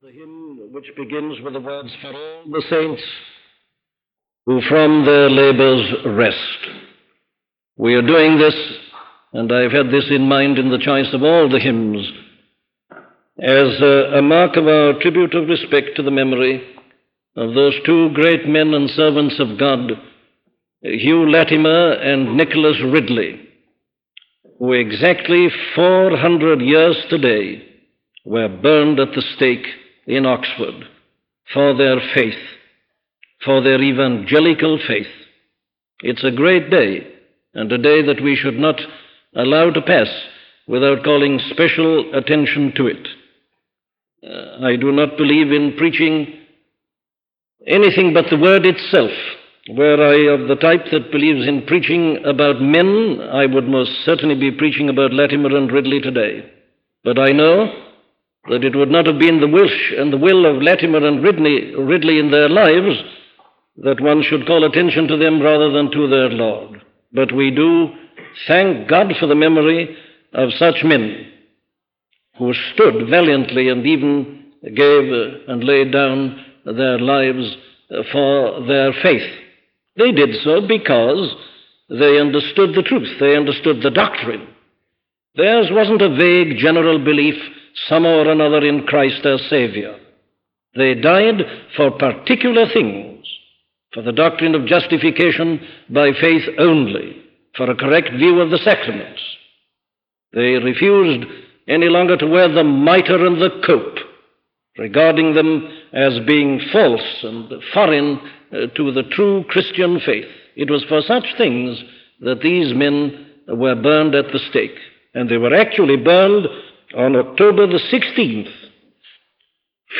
The hymn which begins with the words, For all the saints who from their labors rest. We are doing this, and I've had this in mind in the choice of all the hymns, as a, a mark of our tribute of respect to the memory of those two great men and servants of God, Hugh Latimer and Nicholas Ridley, who exactly 400 years today were burned at the stake in Oxford for their faith, for their evangelical faith. It's a great day, and a day that we should not allow to pass without calling special attention to it. Uh, I do not believe in preaching anything but the word itself. Were I of the type that believes in preaching about men, I would most certainly be preaching about Latimer and Ridley today. But I know that it would not have been the wish and the will of Latimer and Ridley, Ridley in their lives that one should call attention to them rather than to their Lord. But we do thank God for the memory of such men who stood valiantly and even gave and laid down their lives for their faith. They did so because they understood the truth, they understood the doctrine. Theirs wasn't a vague general belief somehow or another in Christ as Savior. They died for particular things, for the doctrine of justification by faith only, for a correct view of the sacraments. They refused any longer to wear the mitre and the cope, regarding them as being false and foreign uh, to the true Christian faith. It was for such things that these men were burned at the stake. And they were actually burned on October the 16th,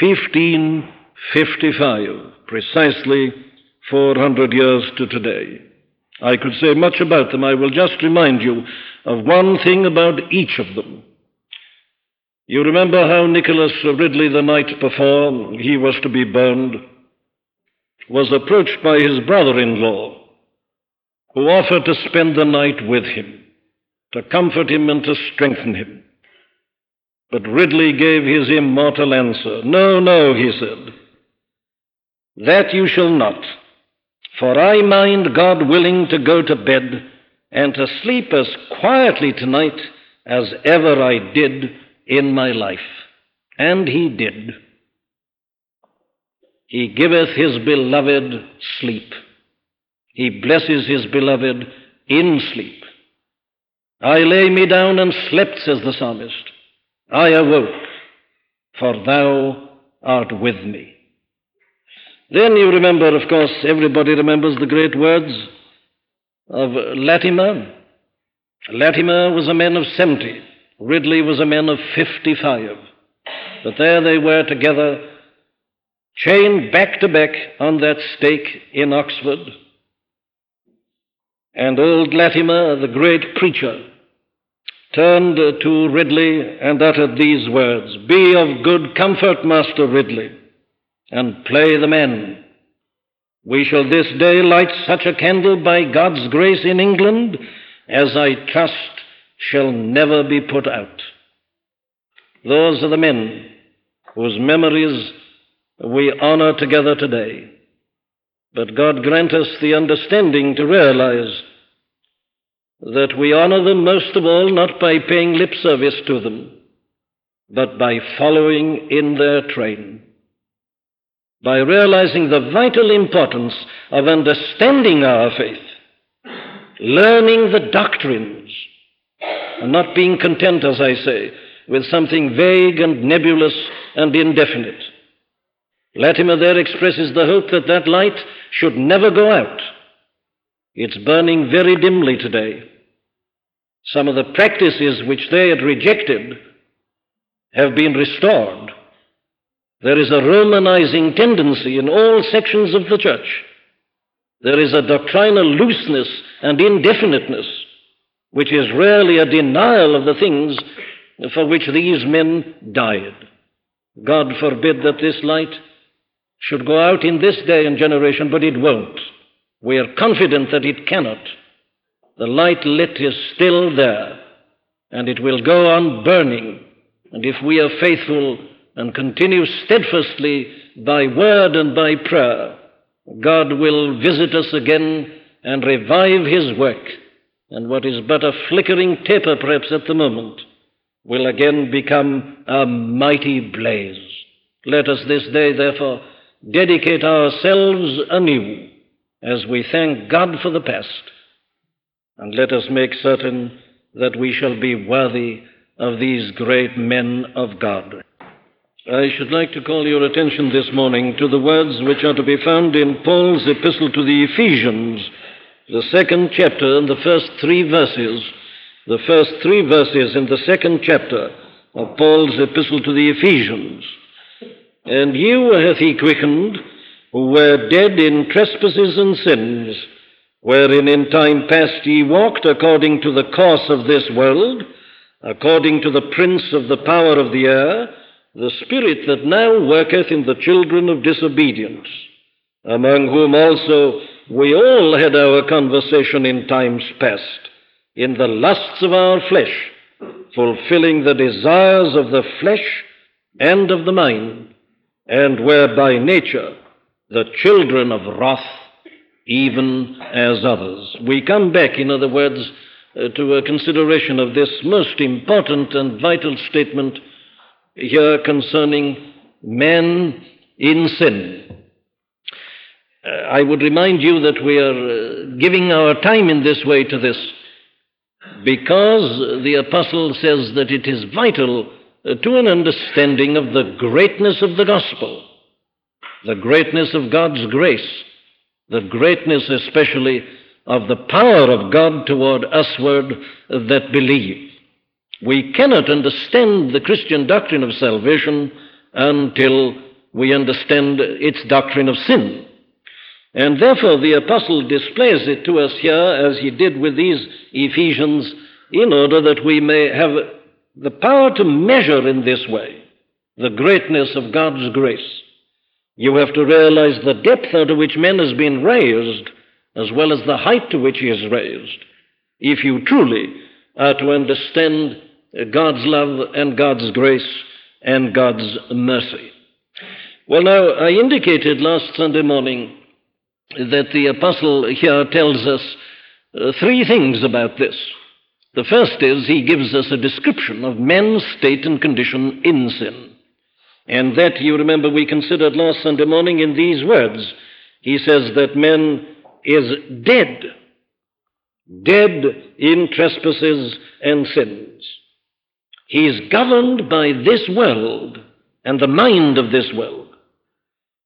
1555, precisely 400 years to today. I could say much about them. I will just remind you of one thing about each of them. You remember how Nicholas Ridley, the night before he was to be burned, was approached by his brother in law, who offered to spend the night with him, to comfort him and to strengthen him. But Ridley gave his immortal answer. No, no, he said. That you shall not. For I mind God willing to go to bed and to sleep as quietly tonight as ever I did in my life. And he did. He giveth his beloved sleep. He blesses his beloved in sleep. I lay me down and slept, says the psalmist. I awoke, for thou art with me. Then you remember, of course, everybody remembers the great words of Latimer. Latimer was a man of 70. Ridley was a man of 55. But there they were together, chained back to back on that stake in Oxford. And old Latimer, the great preacher, turned to Ridley and uttered these words Be of good comfort, Master Ridley, and play the men. We shall this day light such a candle by God's grace in England as I trust shall never be put out. Those are the men whose memories we honor together today. But God grant us the understanding to realize that we honor them most of all not by paying lip service to them, but by following in their train. By realizing the vital importance of understanding our faith, learning the doctrines, and not being content, as I say, with something vague and nebulous and indefinite. Latimer there expresses the hope that that light should never go out. It's burning very dimly today. Some of the practices which they had rejected have been restored. There is a Romanizing tendency in all sections of the church. There is a doctrinal looseness and indefiniteness which is really a denial of the things for which these men died. God forbid that this light should go out in this day and generation, but it won't. We are confident that it cannot. The light lit is still there, and it will go on burning. And if we are faithful, and continue steadfastly by word and by prayer, God will visit us again and revive his work, and what is but a flickering taper perhaps at the moment will again become a mighty blaze. Let us this day, therefore, dedicate ourselves anew as we thank God for the past, and let us make certain that we shall be worthy of these great men of God. I should like to call your attention this morning to the words which are to be found in Paul's epistle to the Ephesians, the second chapter and the first three verses. The first three verses in the second chapter of Paul's epistle to the Ephesians. And you hath he quickened, who were dead in trespasses and sins, wherein in time past ye walked according to the course of this world, according to the prince of the power of the air, the spirit that now worketh in the children of disobedience, among whom also we all had our conversation in times past, in the lusts of our flesh, fulfilling the desires of the flesh and of the mind, and were by nature the children of wrath, even as others. We come back, in other words, uh, to a consideration of this most important and vital statement here concerning men in sin. Uh, I would remind you that we are uh, giving our time in this way to this because the apostle says that it is vital uh, to an understanding of the greatness of the gospel, the greatness of God's grace, the greatness especially of the power of God toward usward that believe. We cannot understand the Christian doctrine of salvation until we understand its doctrine of sin. And therefore, the apostle displays it to us here, as he did with these Ephesians, in order that we may have the power to measure in this way the greatness of God's grace. You have to realize the depth out of which man has been raised, as well as the height to which he is raised, if you truly are to understand God's love and God's grace and God's mercy. Well, now, I indicated last Sunday morning that the apostle here tells us uh, three things about this. The first is he gives us a description of man's state and condition in sin. And that, you remember, we considered last Sunday morning in these words. He says that man is dead, dead in trespasses and sins. He is governed by this world and the mind of this world.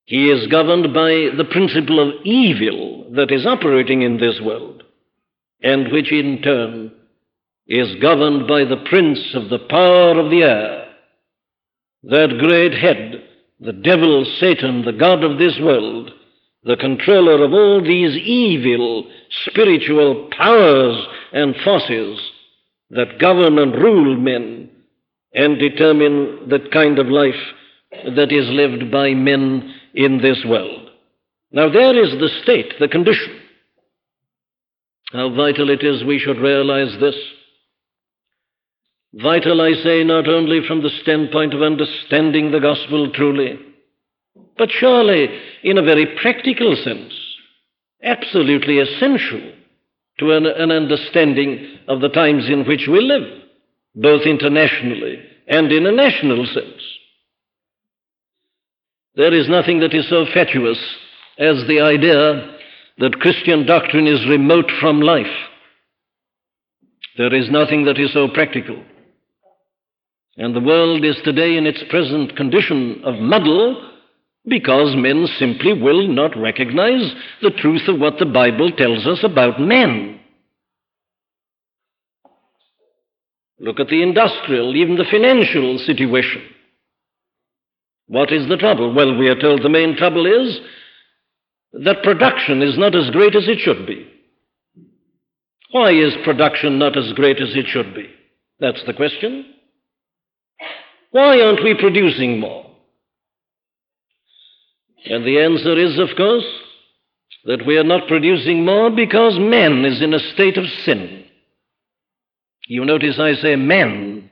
He is governed by the principle of evil that is operating in this world, and which in turn is governed by the prince of the power of the air, that great head, the devil, Satan, the God of this world, the controller of all these evil spiritual powers and forces that govern and rule men and determine the kind of life that is lived by men in this world. Now, there is the state, the condition. How vital it is we should realize this. Vital, I say, not only from the standpoint of understanding the gospel truly, but surely in a very practical sense, absolutely essential to an, an understanding of the times in which we live, both internationally and in a national sense. There is nothing that is so fatuous as the idea that Christian doctrine is remote from life. There is nothing that is so practical. And the world is today in its present condition of muddle because men simply will not recognize the truth of what the Bible tells us about men. Look at the industrial, even the financial situation. What is the trouble? Well, we are told the main trouble is that production is not as great as it should be. Why is production not as great as it should be? That's the question. Why aren't we producing more? And the answer is, of course, that we are not producing more because man is in a state of sin. You notice I say men,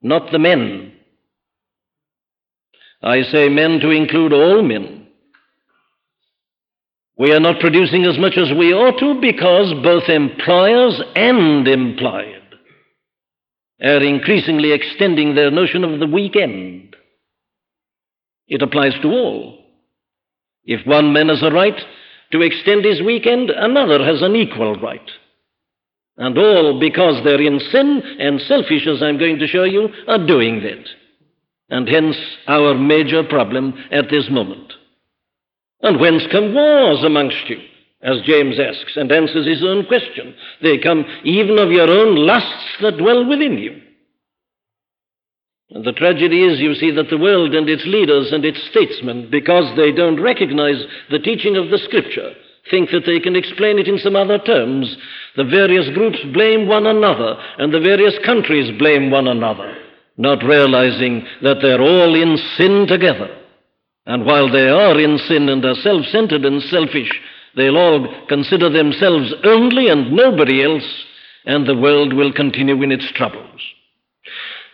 not the men. I say men to include all men. We are not producing as much as we ought to because both employers and employed are increasingly extending their notion of the weekend. It applies to all. If one man has a right to extend his weekend, another has an equal right. And all because they're in sin and selfish, as I'm going to show you, are doing that. And hence our major problem at this moment. And whence come wars amongst you? As James asks and answers his own question. They come even of your own lusts that dwell within you. And the tragedy is, you see, that the world and its leaders and its statesmen, because they don't recognize the teaching of the Scripture, think that they can explain it in some other terms. The various groups blame one another, and the various countries blame one another, not realizing that they're all in sin together. And while they are in sin and are self centered and selfish, they'll all consider themselves only and nobody else, and the world will continue in its troubles.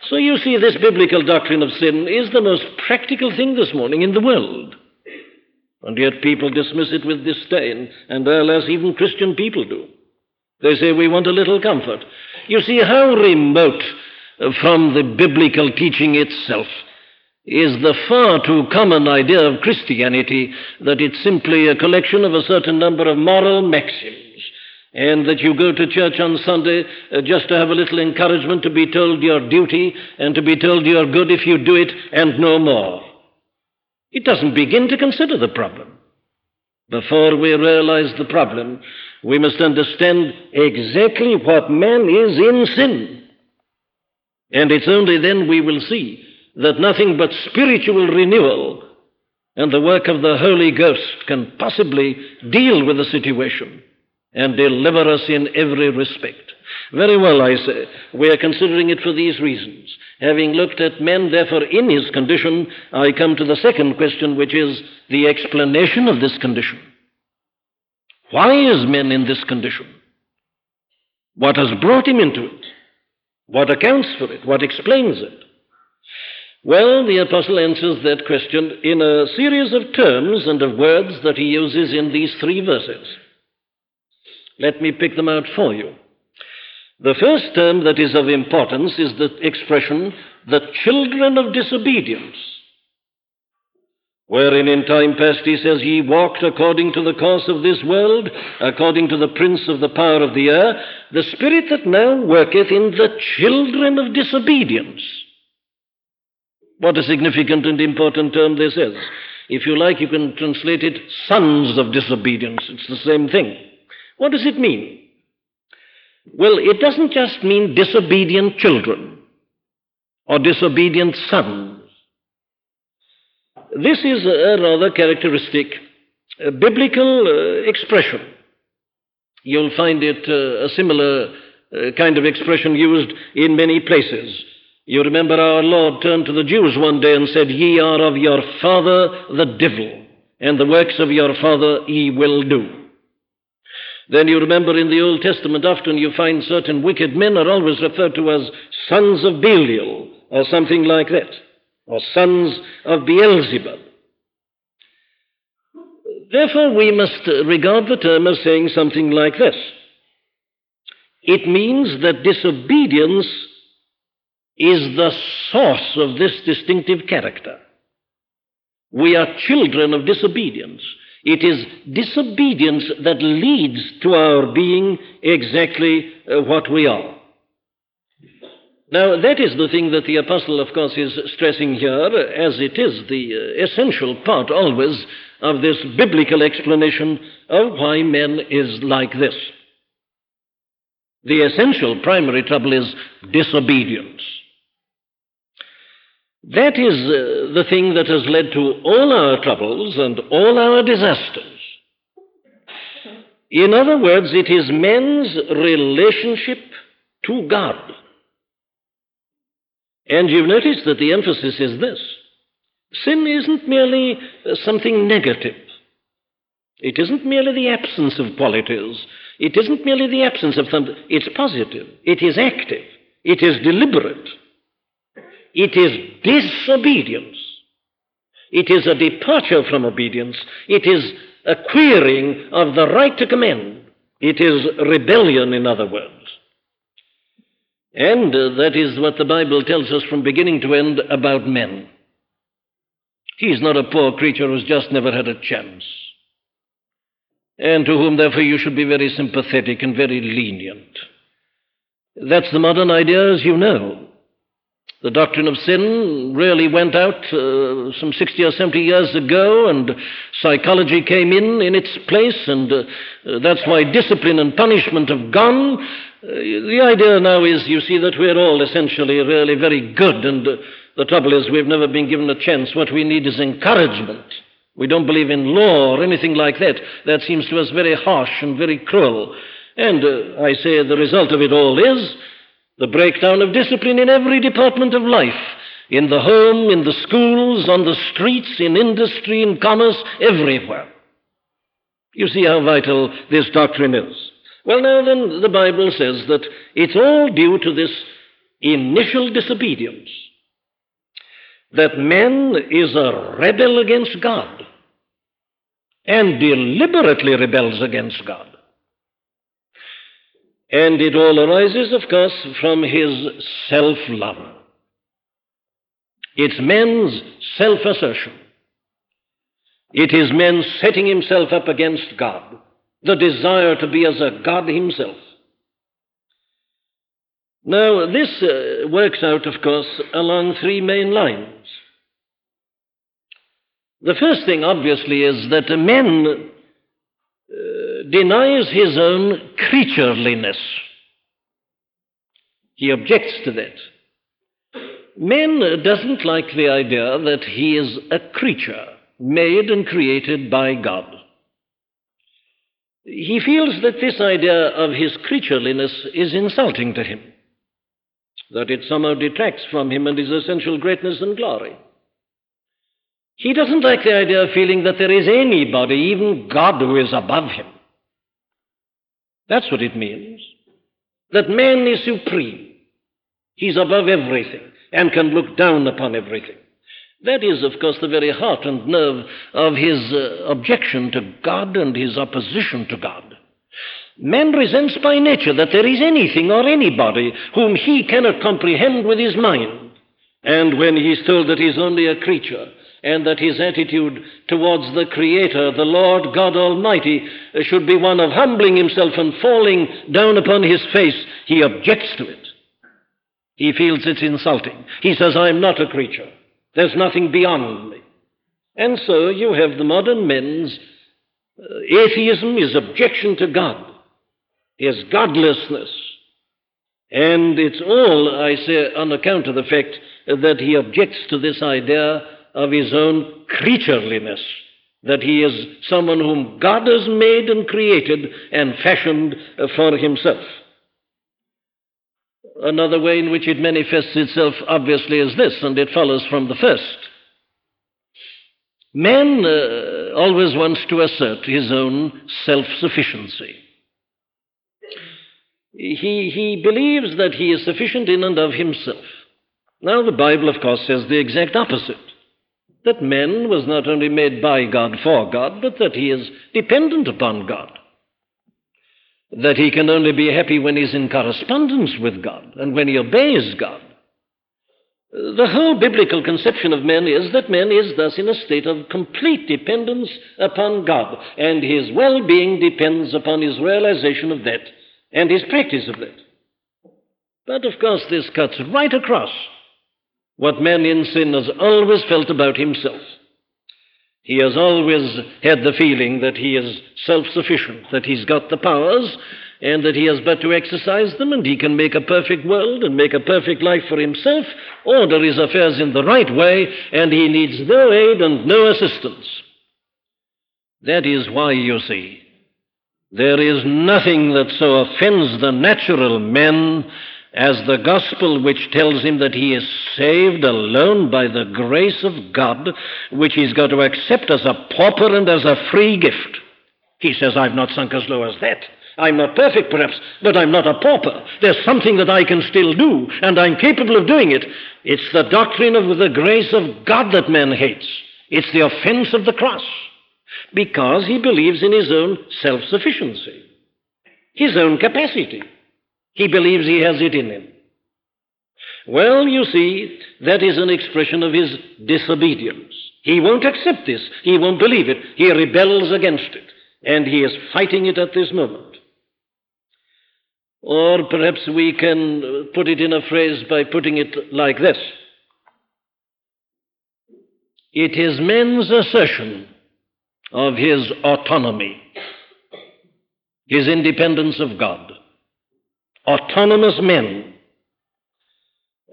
So you see, this biblical doctrine of sin is the most practical thing this morning in the world. And yet people dismiss it with disdain, and alas, even Christian people do. They say, We want a little comfort. You see how remote from the biblical teaching itself is the far too common idea of Christianity that it's simply a collection of a certain number of moral maxims and that you go to church on Sunday uh, just to have a little encouragement to be told your duty and to be told you're good if you do it and no more. It doesn't begin to consider the problem. Before we realize the problem, we must understand exactly what man is in sin. And it's only then we will see that nothing but spiritual renewal and the work of the Holy Ghost can possibly deal with the situation and deliver us in every respect. Very well, I say. We are considering it for these reasons. Having looked at man, therefore, in his condition, I come to the second question, which is the explanation of this condition. Why is man in this condition? What has brought him into it? What accounts for it? What explains it? Well, the apostle answers that question in a series of terms and of words that he uses in these three verses. Let me pick them out for you. The first term that is of importance is the expression, the children of disobedience. Wherein in time past he says, Ye walked according to the course of this world, according to the prince of the power of the air, the spirit that now worketh in the children of disobedience. What a significant and important term this is. If you like, you can translate it sons of disobedience. It's the same thing. What does it mean? Well, it doesn't just mean disobedient children or disobedient sons. This is a rather characteristic uh, biblical uh, expression. You'll find it uh, a similar uh, kind of expression used in many places. You remember our Lord turned to the Jews one day and said, Ye are of your father the devil, and the works of your father ye will do. Then you remember in the Old Testament, often you find certain wicked men are always referred to as sons of Belial, or something like that, or sons of Beelzebub. Therefore, we must regard the term as saying something like this it means that disobedience is the source of this distinctive character. We are children of disobedience. It is disobedience that leads to our being exactly uh, what we are. Now, that is the thing that the apostle, of course, is stressing here, as it is the uh, essential part always of this biblical explanation of why man is like this. The essential primary trouble is disobedience. That is uh, the thing that has led to all our troubles and all our disasters. In other words, it is men's relationship to God. And you've noticed that the emphasis is this sin isn't merely uh, something negative, it isn't merely the absence of qualities, it isn't merely the absence of something, it's positive, it is active, it is deliberate. It is disobedience. It is a departure from obedience. It is a queering of the right to command. It is rebellion, in other words. And that is what the Bible tells us from beginning to end about men. He's not a poor creature who's just never had a chance, and to whom, therefore, you should be very sympathetic and very lenient. That's the modern idea, as you know. The doctrine of sin really went out uh, some 60 or 70 years ago, and psychology came in in its place, and uh, that's why discipline and punishment have gone. Uh, the idea now is, you see, that we're all essentially really very good, and uh, the trouble is we've never been given a chance. What we need is encouragement. We don't believe in law or anything like that. That seems to us very harsh and very cruel. And uh, I say the result of it all is the breakdown of discipline in every department of life in the home, in the schools, on the streets, in industry, in commerce, everywhere. You see how vital this doctrine is. Well, now then, the Bible says that it's all due to this initial disobedience. That man is a rebel against God and deliberately rebels against God. And it all arises, of course, from his self love. It's man's self assertion. It is man setting himself up against God, the desire to be as a God himself. Now, this uh, works out, of course, along three main lines. The first thing, obviously, is that a man uh, denies his own creatureliness. He objects to that. Man doesn't like the idea that he is a creature made and created by God. He feels that this idea of his creatureliness is insulting to him, that it somehow detracts from him and his essential greatness and glory. He doesn't like the idea of feeling that there is anybody, even God, who is above him. That's what it means. That man is supreme. He's above everything and can look down upon everything. That is, of course, the very heart and nerve of his uh, objection to God and his opposition to God. Man resents by nature that there is anything or anybody whom he cannot comprehend with his mind. And when he's told that he's only a creature, and that his attitude towards the Creator, the Lord God Almighty, should be one of humbling himself and falling down upon his face, he objects to it. He feels it's insulting. He says, I'm not a creature. There's nothing beyond me. And so you have the modern men's uh, atheism, is objection to God, his godlessness. And it's all, I say, on account of the fact that he objects to this idea of his own creatureliness, that he is someone whom God has made and created and fashioned for himself. Another way in which it manifests itself, obviously, is this, and it follows from the first. Man uh, always wants to assert his own self sufficiency. He, he believes that he is sufficient in and of himself. Now, the Bible, of course, says the exact opposite that man was not only made by God for God, but that he is dependent upon God. That he can only be happy when he's in correspondence with God and when he obeys God. The whole biblical conception of man is that man is thus in a state of complete dependence upon God, and his well being depends upon his realization of that and his practice of that. But of course, this cuts right across what man in sin has always felt about himself. He has always had the feeling that he is self sufficient, that he's got the powers, and that he has but to exercise them, and he can make a perfect world and make a perfect life for himself, order his affairs in the right way, and he needs no aid and no assistance. That is why, you see, there is nothing that so offends the natural man as the gospel which tells him that he is saved alone by the grace of God, which he's got to accept as a pauper and as a free gift. He says, I've not sunk as low as that. I'm not perfect, perhaps, but I'm not a pauper. There's something that I can still do, and I'm capable of doing it. It's the doctrine of the grace of God that man hates. It's the offense of the cross because he believes in his own self sufficiency, his own capacity. He believes he has it in him. Well, you see, that is an expression of his disobedience. He won't accept this. He won't believe it. He rebels against it. And he is fighting it at this moment. Or perhaps we can put it in a phrase by putting it like this It is man's assertion of his autonomy, his independence of God. Autonomous men,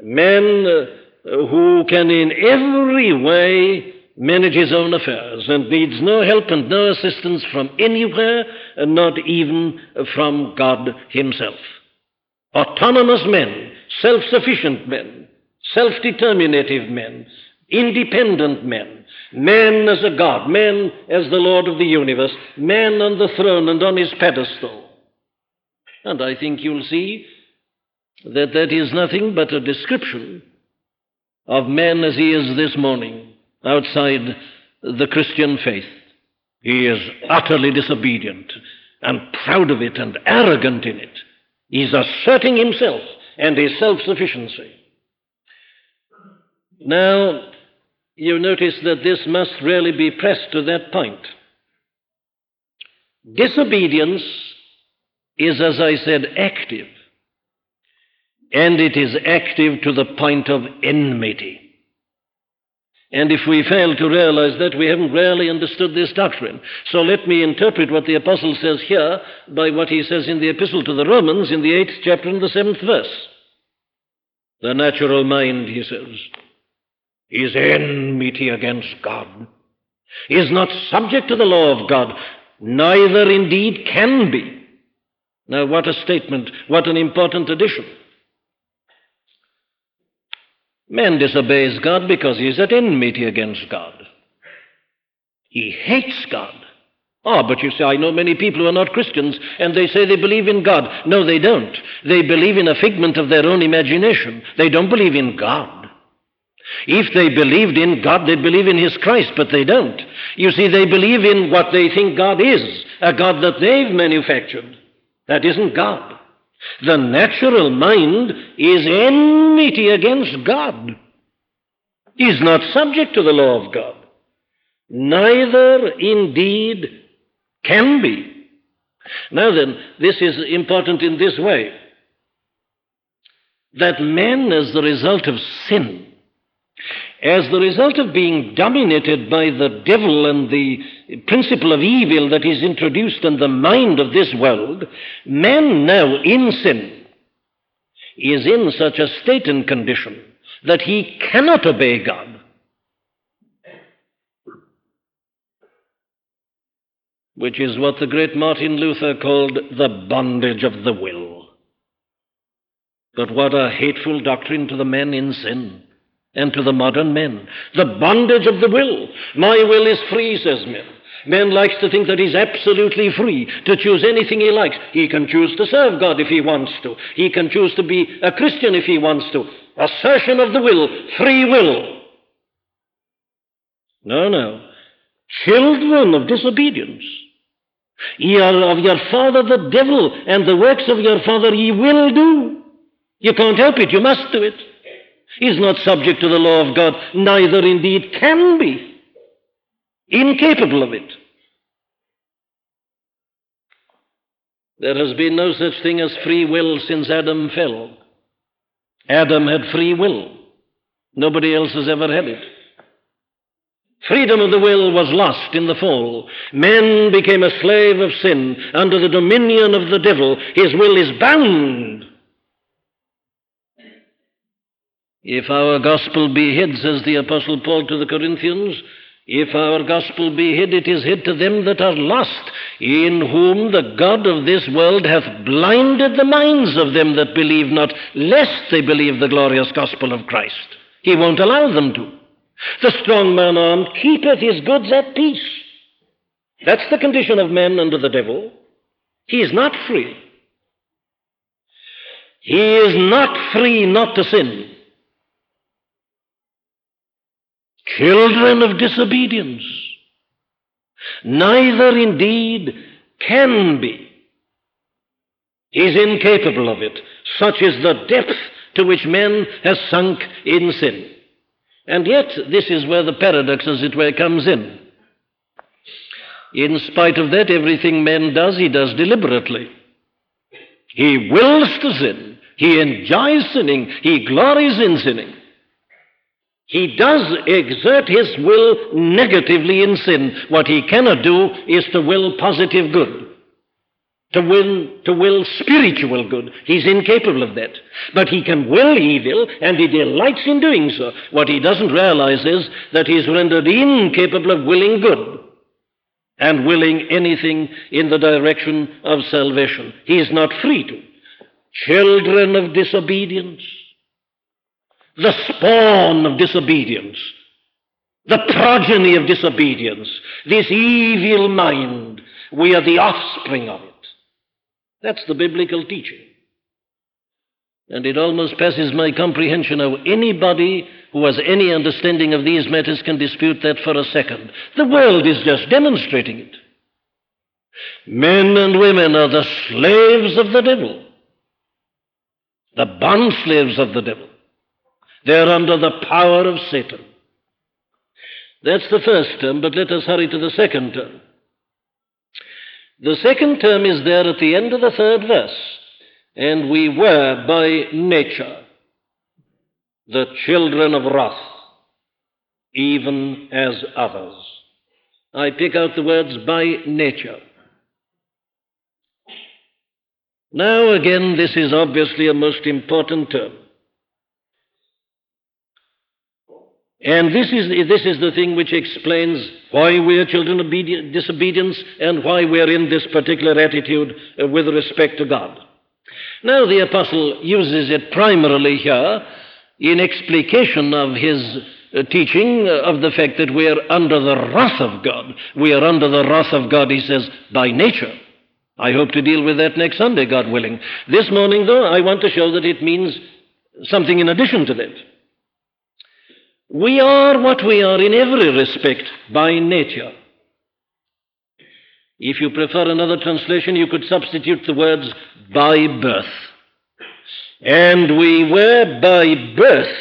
men uh, who can in every way manage his own affairs and needs no help and no assistance from anywhere, and not even from God Himself. Autonomous men, self sufficient men, self determinative men, independent men, men as a God, men as the Lord of the universe, men on the throne and on his pedestal. And I think you'll see that that is nothing but a description of man as he is this morning outside the Christian faith. He is utterly disobedient and proud of it and arrogant in it. He's asserting himself and his self sufficiency. Now, you notice that this must really be pressed to that point. Disobedience is, as I said, active, and it is active to the point of enmity. And if we fail to realize that, we haven't really understood this doctrine. So let me interpret what the apostle says here by what he says in the epistle to the Romans in the eighth chapter and the seventh verse. The natural mind, he says, is enmity against God, is not subject to the law of God, neither indeed can be. Now, what a statement, what an important addition. Man disobeys God because he is at enmity against God. He hates God. Ah, but you see, I know many people who are not Christians and they say they believe in God. No, they don't. They believe in a figment of their own imagination. They don't believe in God. If they believed in God, they'd believe in His Christ, but they don't. You see, they believe in what they think God is, a God that they've manufactured. That isn't God. The natural mind is enmity against God. Is not subject to the law of God. Neither indeed can be. Now then, this is important in this way that man, as the result of sin, as the result of being dominated by the devil and the principle of evil that is introduced in the mind of this world, man now in sin is in such a state and condition that he cannot obey God. Which is what the great Martin Luther called the bondage of the will. But what a hateful doctrine to the man in sin and to the modern men. The bondage of the will. My will is free, says men. Man likes to think that he's absolutely free to choose anything he likes. He can choose to serve God if he wants to. He can choose to be a Christian if he wants to. Assertion of the will, free will. No, no. Children of disobedience. Ye are of your father the devil, and the works of your father ye will do. You can't help it, you must do it is not subject to the law of God, neither indeed can be, incapable of it. There has been no such thing as free will since Adam fell. Adam had free will. Nobody else has ever had it. Freedom of the will was lost in the fall. Man became a slave of sin under the dominion of the devil. His will is bound If our gospel be hid, says the Apostle Paul to the Corinthians, if our gospel be hid, it is hid to them that are lost, in whom the God of this world hath blinded the minds of them that believe not, lest they believe the glorious gospel of Christ. He won't allow them to. The strong man armed keepeth his goods at peace. That's the condition of men under the devil. He is not free. He is not free not to sin. Children of disobedience. Neither indeed can be. He's incapable of it. Such is the depth to which man has sunk in sin. And yet, this is where the paradox, as it were, comes in. In spite of that, everything man does, he does deliberately. He wills to sin. He enjoys sinning. He glories in sinning. He does exert his will negatively in sin. What he cannot do is to will positive good. To will, to will spiritual good. He's incapable of that. But he can will evil, and he delights in doing so. What he doesn't realize is that he's rendered incapable of willing good and willing anything in the direction of salvation. He is not free to. Children of disobedience, the spawn of disobedience, the progeny of disobedience, this evil mind, we are the offspring of it. That's the biblical teaching. And it almost passes my comprehension how anybody who has any understanding of these matters can dispute that for a second. The world is just demonstrating it. Men and women are the slaves of the devil, the bond slaves of the devil. They're under the power of Satan. That's the first term, but let us hurry to the second term. The second term is there at the end of the third verse. And we were by nature the children of wrath, even as others. I pick out the words by nature. Now, again, this is obviously a most important term. And this is, this is the thing which explains why we are children of disobedience and why we are in this particular attitude uh, with respect to God. Now, the apostle uses it primarily here in explication of his uh, teaching of the fact that we are under the wrath of God. We are under the wrath of God, he says, by nature. I hope to deal with that next Sunday, God willing. This morning, though, I want to show that it means something in addition to that. We are what we are in every respect by nature. If you prefer another translation, you could substitute the words by birth. And we were by birth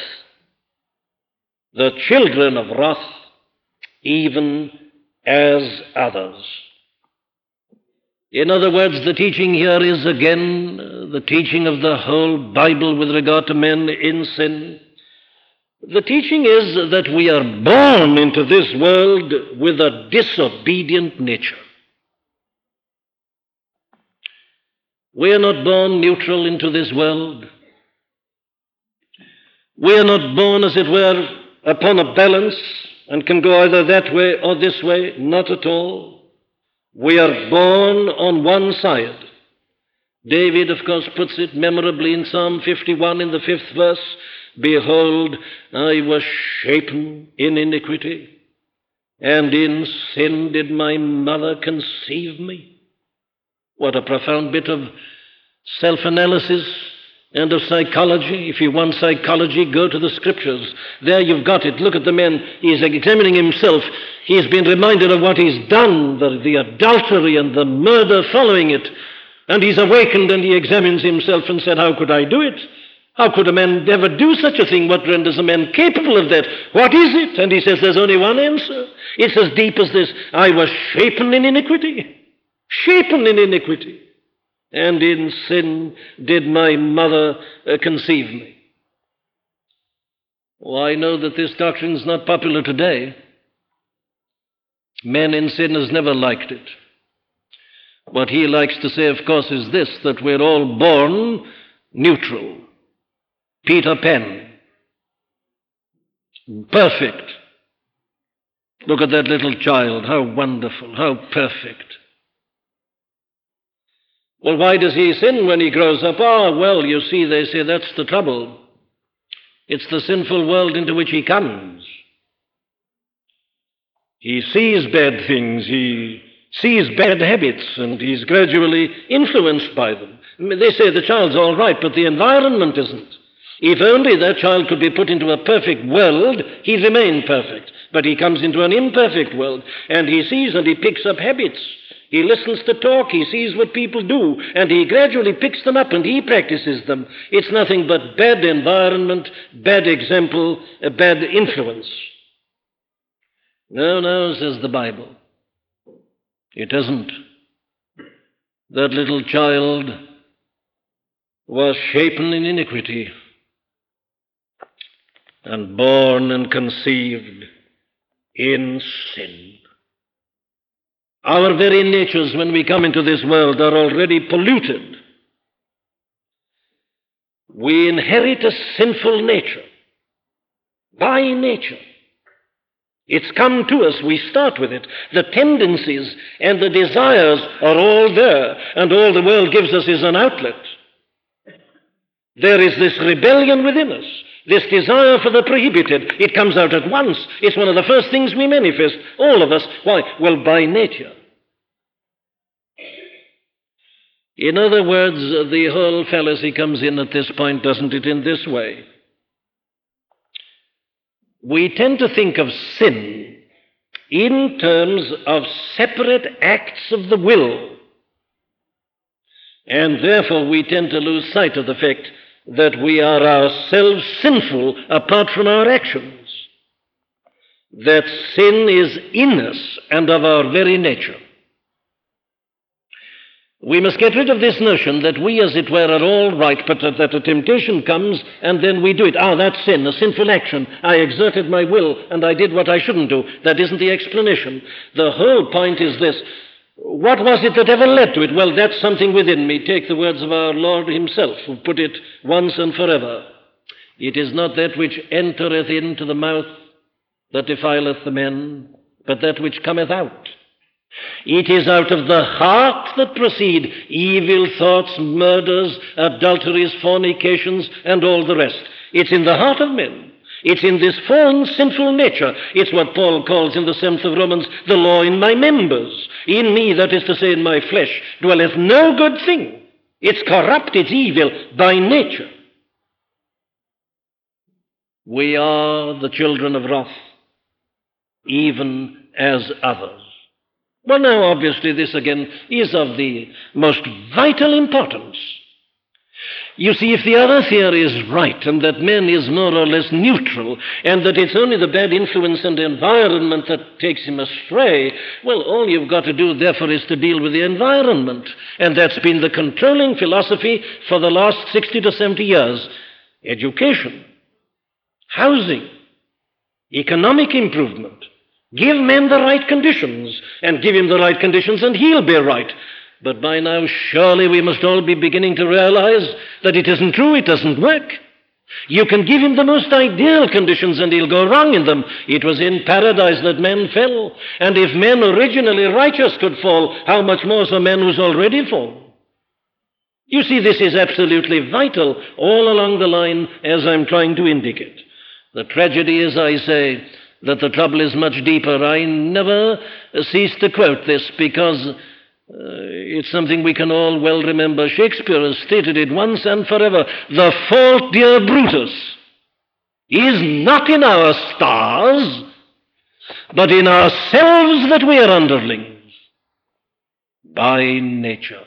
the children of wrath, even as others. In other words, the teaching here is again the teaching of the whole Bible with regard to men in sin. The teaching is that we are born into this world with a disobedient nature. We are not born neutral into this world. We are not born, as it were, upon a balance and can go either that way or this way. Not at all. We are born on one side. David, of course, puts it memorably in Psalm 51 in the fifth verse Behold, I was shapen in iniquity, and in sin did my mother conceive me. What a profound bit of self analysis and of psychology. If you want psychology, go to the scriptures. There you've got it. Look at the man. He's examining himself. He's been reminded of what he's done, the, the adultery and the murder following it. And he's awakened and he examines himself and said, How could I do it? How could a man ever do such a thing? What renders a man capable of that? What is it? And he says, There's only one answer. It's as deep as this I was shapen in iniquity. Shapen in iniquity. And in sin did my mother uh, conceive me. Oh, I know that this doctrine is not popular today. Men in sin has never liked it. What he likes to say, of course, is this that we're all born neutral. Peter Pan. Perfect. Look at that little child. How wonderful. How perfect. Well, why does he sin when he grows up? Ah, oh, well, you see, they say that's the trouble. It's the sinful world into which he comes. He sees bad things, he sees bad habits, and he's gradually influenced by them. They say the child's all right, but the environment isn't. If only that child could be put into a perfect world, he'd remain perfect. But he comes into an imperfect world, and he sees and he picks up habits. He listens to talk, he sees what people do, and he gradually picks them up and he practices them. It's nothing but bad environment, bad example, a bad influence. No, no, says the Bible. It isn't. That little child was shapen in iniquity and born and conceived in sin. Our very natures, when we come into this world, are already polluted. We inherit a sinful nature by nature. It's come to us. We start with it. The tendencies and the desires are all there, and all the world gives us is an outlet. There is this rebellion within us, this desire for the prohibited. It comes out at once. It's one of the first things we manifest, all of us. Why? Well, by nature. In other words, the whole fallacy comes in at this point, doesn't it, in this way? We tend to think of sin in terms of separate acts of the will. And therefore, we tend to lose sight of the fact that we are ourselves sinful apart from our actions. That sin is in us and of our very nature. We must get rid of this notion that we, as it were, are all right, but that a temptation comes and then we do it. Ah, that's sin, a sinful action. I exerted my will and I did what I shouldn't do. That isn't the explanation. The whole point is this what was it that ever led to it? Well, that's something within me. Take the words of our Lord Himself, who put it once and forever. It is not that which entereth into the mouth that defileth the men, but that which cometh out. It is out of the heart that proceed evil thoughts, murders, adulteries, fornications, and all the rest. It's in the heart of men. It's in this fallen, sinful nature. It's what Paul calls in the seventh of Romans the law in my members. In me, that is to say, in my flesh, dwelleth no good thing. It's corrupt, it's evil by nature. We are the children of wrath, even as others. Well, now, obviously, this again is of the most vital importance. You see, if the other theory is right, and that man is more or less neutral, and that it's only the bad influence and environment that takes him astray, well, all you've got to do, therefore, is to deal with the environment. And that's been the controlling philosophy for the last 60 to 70 years education, housing, economic improvement. Give men the right conditions, and give him the right conditions, and he'll be right. But by now, surely we must all be beginning to realize that it isn't true, it doesn't work. You can give him the most ideal conditions and he'll go wrong in them. It was in paradise that men fell. And if men originally righteous could fall, how much more so men who's already fallen? You see, this is absolutely vital all along the line as I'm trying to indicate. The tragedy is, I say, that the trouble is much deeper. I never cease to quote this because Uh, it's something we can all well remember. Shakespeare has stated it once and forever. The fault, dear Brutus, is not in our stars, but in ourselves that we are underlings by nature.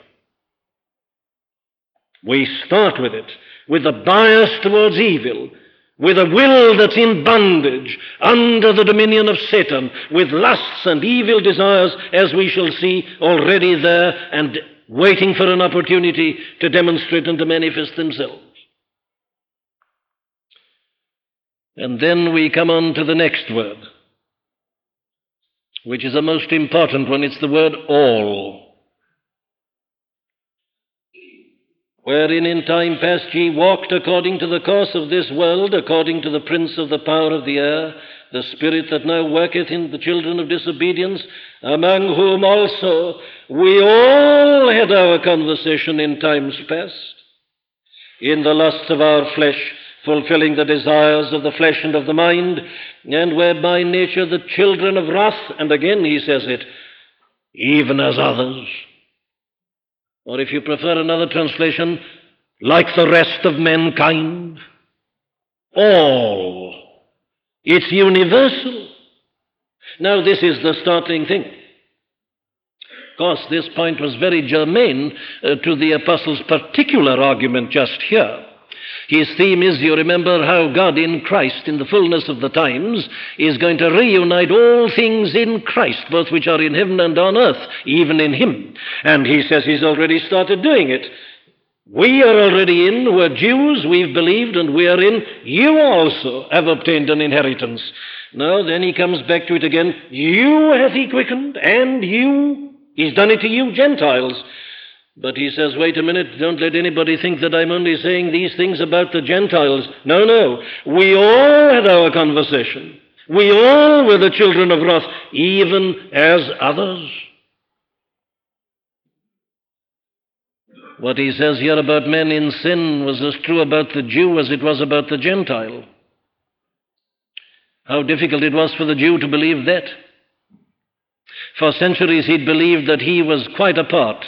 We start with it, with a bias towards evil, with a will that's in bondage under the dominion of Satan, with lusts and evil desires, as we shall see already there and waiting for an opportunity to demonstrate and to manifest themselves. And then we come on to the next word, which is a most important one. It's the word all. Wherein in time past ye walked according to the course of this world, according to the prince of the power of the air, the spirit that now worketh in the children of disobedience, among whom also we all had our conversation in times past, in the lusts of our flesh, fulfilling the desires of the flesh and of the mind, and were by nature the children of wrath, and again he says it, even as others. Or if you prefer another translation, like the rest of mankind. all. It's universal. Now, this is the startling thing. Of course, this point was very germane uh, to the Apostle's particular argument just here. His theme is, you remember, how God in Christ, in the fullness of the times, is going to reunite all things in Christ, both which are in heaven and on earth, even in Him. And he says he's already started doing it. We are already in, we're Jews, we've believed, and we are in. You also have obtained an inheritance. Now, then he comes back to it again. You hath he quickened, and you. He's done it to you, Gentiles. But he says, wait a minute, don't let anybody think that I'm only saying these things about the Gentiles. No, no. We all had our conversation. We all were the children of wrath, even as others. What he says here about men in sin was as true about the Jew as it was about the Gentile. How difficult it was for the Jew to believe that. For centuries he'd believed that he was quite apart.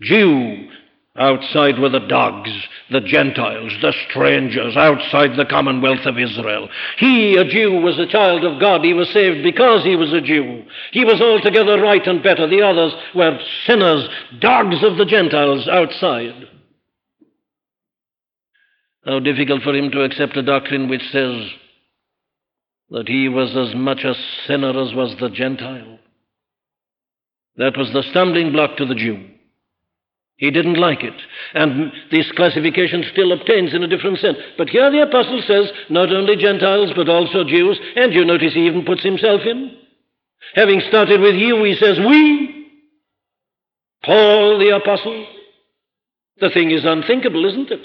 Jew, outside were the dogs, the Gentiles, the strangers, outside the commonwealth of Israel. He, a Jew, was a child of God. He was saved because he was a Jew. He was altogether right and better. The others were sinners, dogs of the Gentiles outside. How difficult for him to accept a doctrine which says that he was as much a sinner as was the Gentile. That was the stumbling block to the Jew. He didn't like it. And this classification still obtains in a different sense. But here the apostle says not only Gentiles, but also Jews. And you notice he even puts himself in. Having started with you, he says, We, Paul the apostle. The thing is unthinkable, isn't it?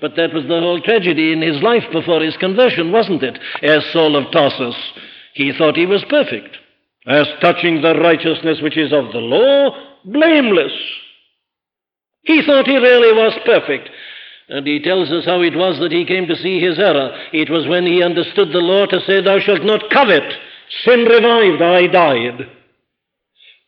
But that was the whole tragedy in his life before his conversion, wasn't it? As Saul of Tarsus, he thought he was perfect. As touching the righteousness which is of the law, blameless. He thought he really was perfect. And he tells us how it was that he came to see his error. It was when he understood the law to say, Thou shalt not covet. Sin revived, I died.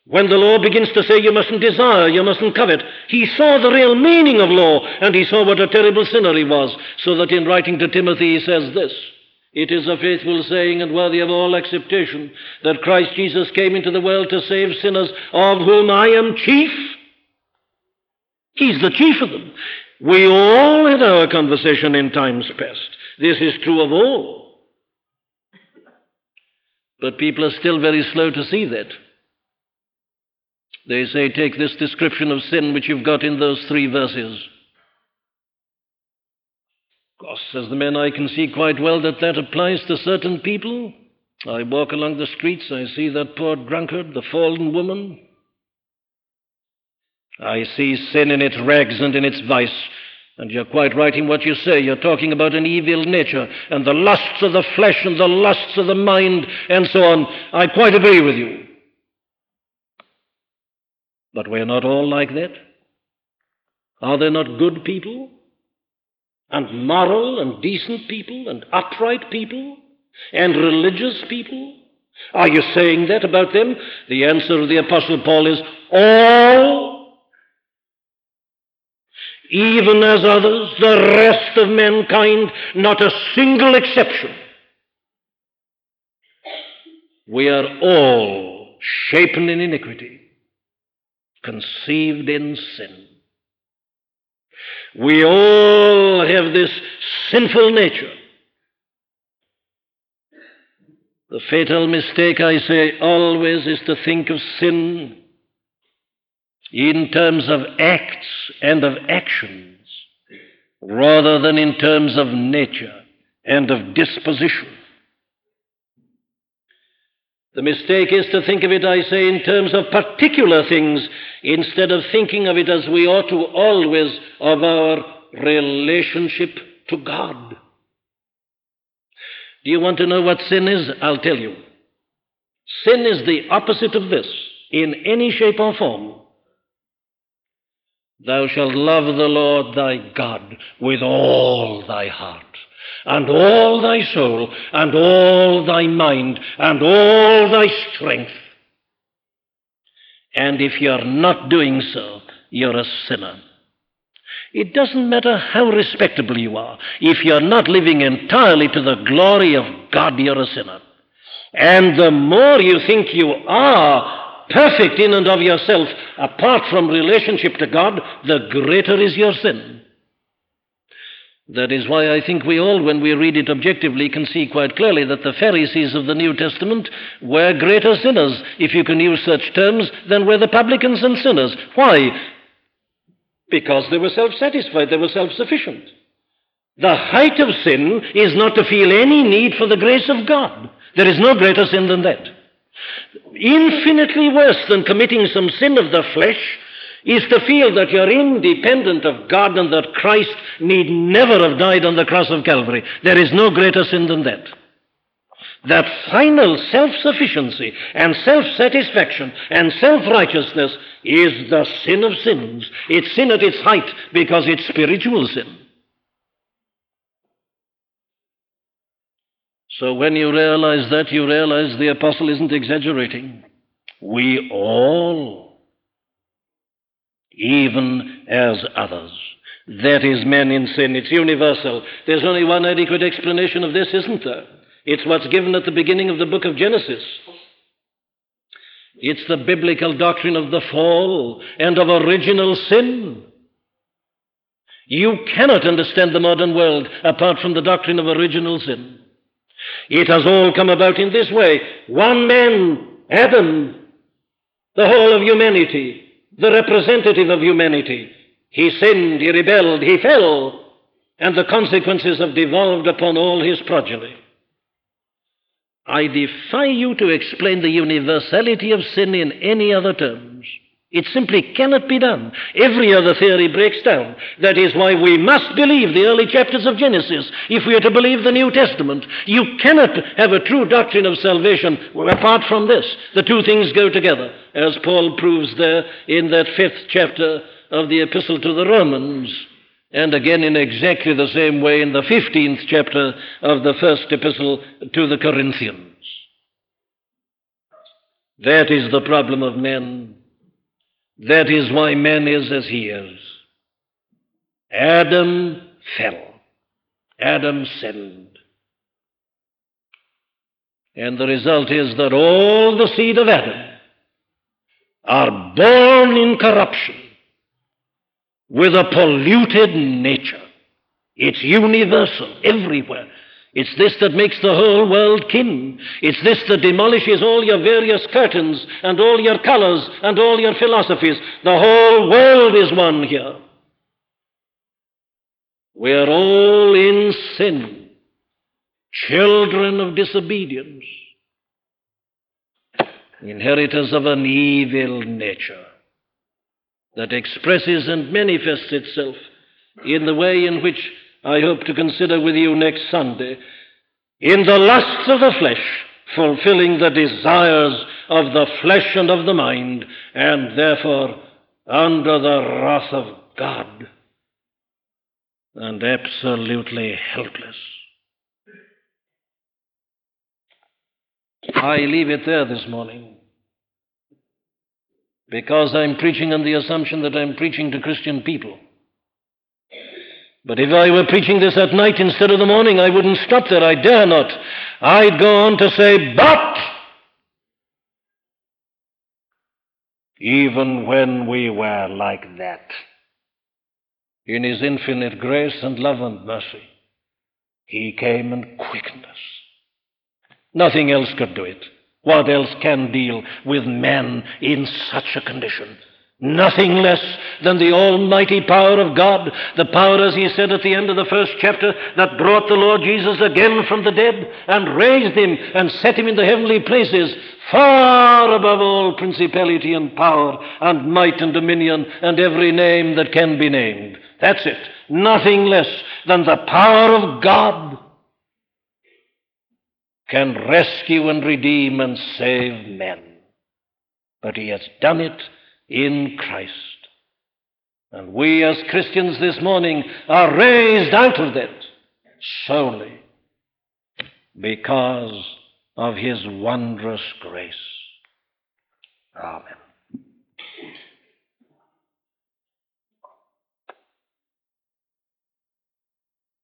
When the law begins to say you mustn't desire, you mustn't covet, he saw the real meaning of law, and he saw what a terrible sinner he was, so that in writing to Timothy he says this It is a faithful saying and worthy of all acceptation that Christ Jesus came into the world to save sinners, of whom I am chief. He's the chief of them. We all had our conversation in times past. This is true of all. But people are still very slow to see that. They say, take this description of sin which you've got in those three verses. Course, says the man, I can see quite well that that applies to certain people. I walk along the streets, I see that poor drunkard, the fallen woman, I see sin in its rags and in its vice. And you're quite right in what you say. You're talking about an evil nature and the lusts of the flesh and the lusts of the mind and so on. I quite agree with you. But we're not all like that. Are there not good people? And moral and decent people and upright people? And religious people? Are you saying that about them? The answer of the Apostle Paul is all even as others, the rest of mankind, not a single exception. We are all shapen in iniquity, conceived in sin. We all have this sinful nature. The fatal mistake, I say, always is to think of sin in terms of acts and of actions rather than in terms of nature and of disposition. The mistake is to think of it, I say, in terms of particular things instead of thinking of it as we ought to always of our relationship to God. Do you want to know what sin is? I'll tell you. Sin is the opposite of this in any shape or form. Thou shalt love the Lord thy God with all thy heart, and all thy soul, and all thy mind, and all thy strength. And if you're not doing so, you're a sinner. It doesn't matter how respectable you are. If you're not living entirely to the glory of God, you're a sinner. And the more you think you are perfect in and of yourself, apart from relationship to God, the greater is your sin. That is why I think we all, when we read it objectively, can see quite clearly that the Pharisees of the New Testament were greater sinners, if you can use such terms, than were the publicans and sinners. Why? Because they were self satisfied, they were self sufficient. The height of sin is not to feel any need for the grace of God. There is no greater sin than that. Infinitely worse than committing some sin of the flesh is to feel that you're independent of God and that Christ need never have died on the cross of Calvary. There is no greater sin than that. That final self sufficiency and self satisfaction and self righteousness is the sin of sins. It's sin at its height because it's spiritual sin. So when you realize that, you realize the apostle isn't exaggerating. We all, even as others, that is men in sin. It's universal. There's only one adequate explanation of this, isn't there? It's what's given at the beginning of the book of Genesis. It's the biblical doctrine of the fall and of original sin. You cannot understand the modern world apart from the doctrine of original sin. It has all come about in this way. One man, Adam, the whole of humanity, the representative of humanity. He sinned, he rebelled, he fell, and the consequences have devolved upon all his progeny. I defy you to explain the universality of sin in any other terms. It simply cannot be done. Every other theory breaks down. That is why we must believe the early chapters of Genesis if we are to believe the New Testament. You cannot have a true doctrine of salvation apart from this. The two things go together, as Paul proves there in that fifth chapter of the Epistle to the Romans, and again in exactly the same way in the 15th chapter of the first Epistle to the Corinthians. That is the problem of men. That is why man is as he is. Adam fell. Adam sinned. And the result is that all the seed of Adam are born in corruption with a polluted nature. It's universal everywhere. It's this that makes the whole world kin. It's this that demolishes all your various curtains and all your colors and all your philosophies. The whole world is one here. We are all in sin, children of disobedience, inheritors of an evil nature that expresses and manifests itself in the way in which I hope to consider with you next Sunday. In the lusts of the flesh, fulfilling the desires of the flesh and of the mind, and therefore under the wrath of God, and absolutely helpless. I leave it there this morning because I'm preaching on the assumption that I'm preaching to Christian people. But if I were preaching this at night instead of the morning, I wouldn't stop there. I dare not. I'd go on to say, but even when we were like that, in His infinite grace and love and mercy, He came and quickened us. Nothing else could do it. What else can deal with men in such a condition? Nothing less than the almighty power of God, the power, as he said at the end of the first chapter, that brought the Lord Jesus again from the dead and raised him and set him in the heavenly places, far above all principality and power and might and dominion and every name that can be named. That's it. Nothing less than the power of God can rescue and redeem and save men. But he has done it in Christ. And we as Christians this morning are raised out of that solely because of his wondrous grace. Amen.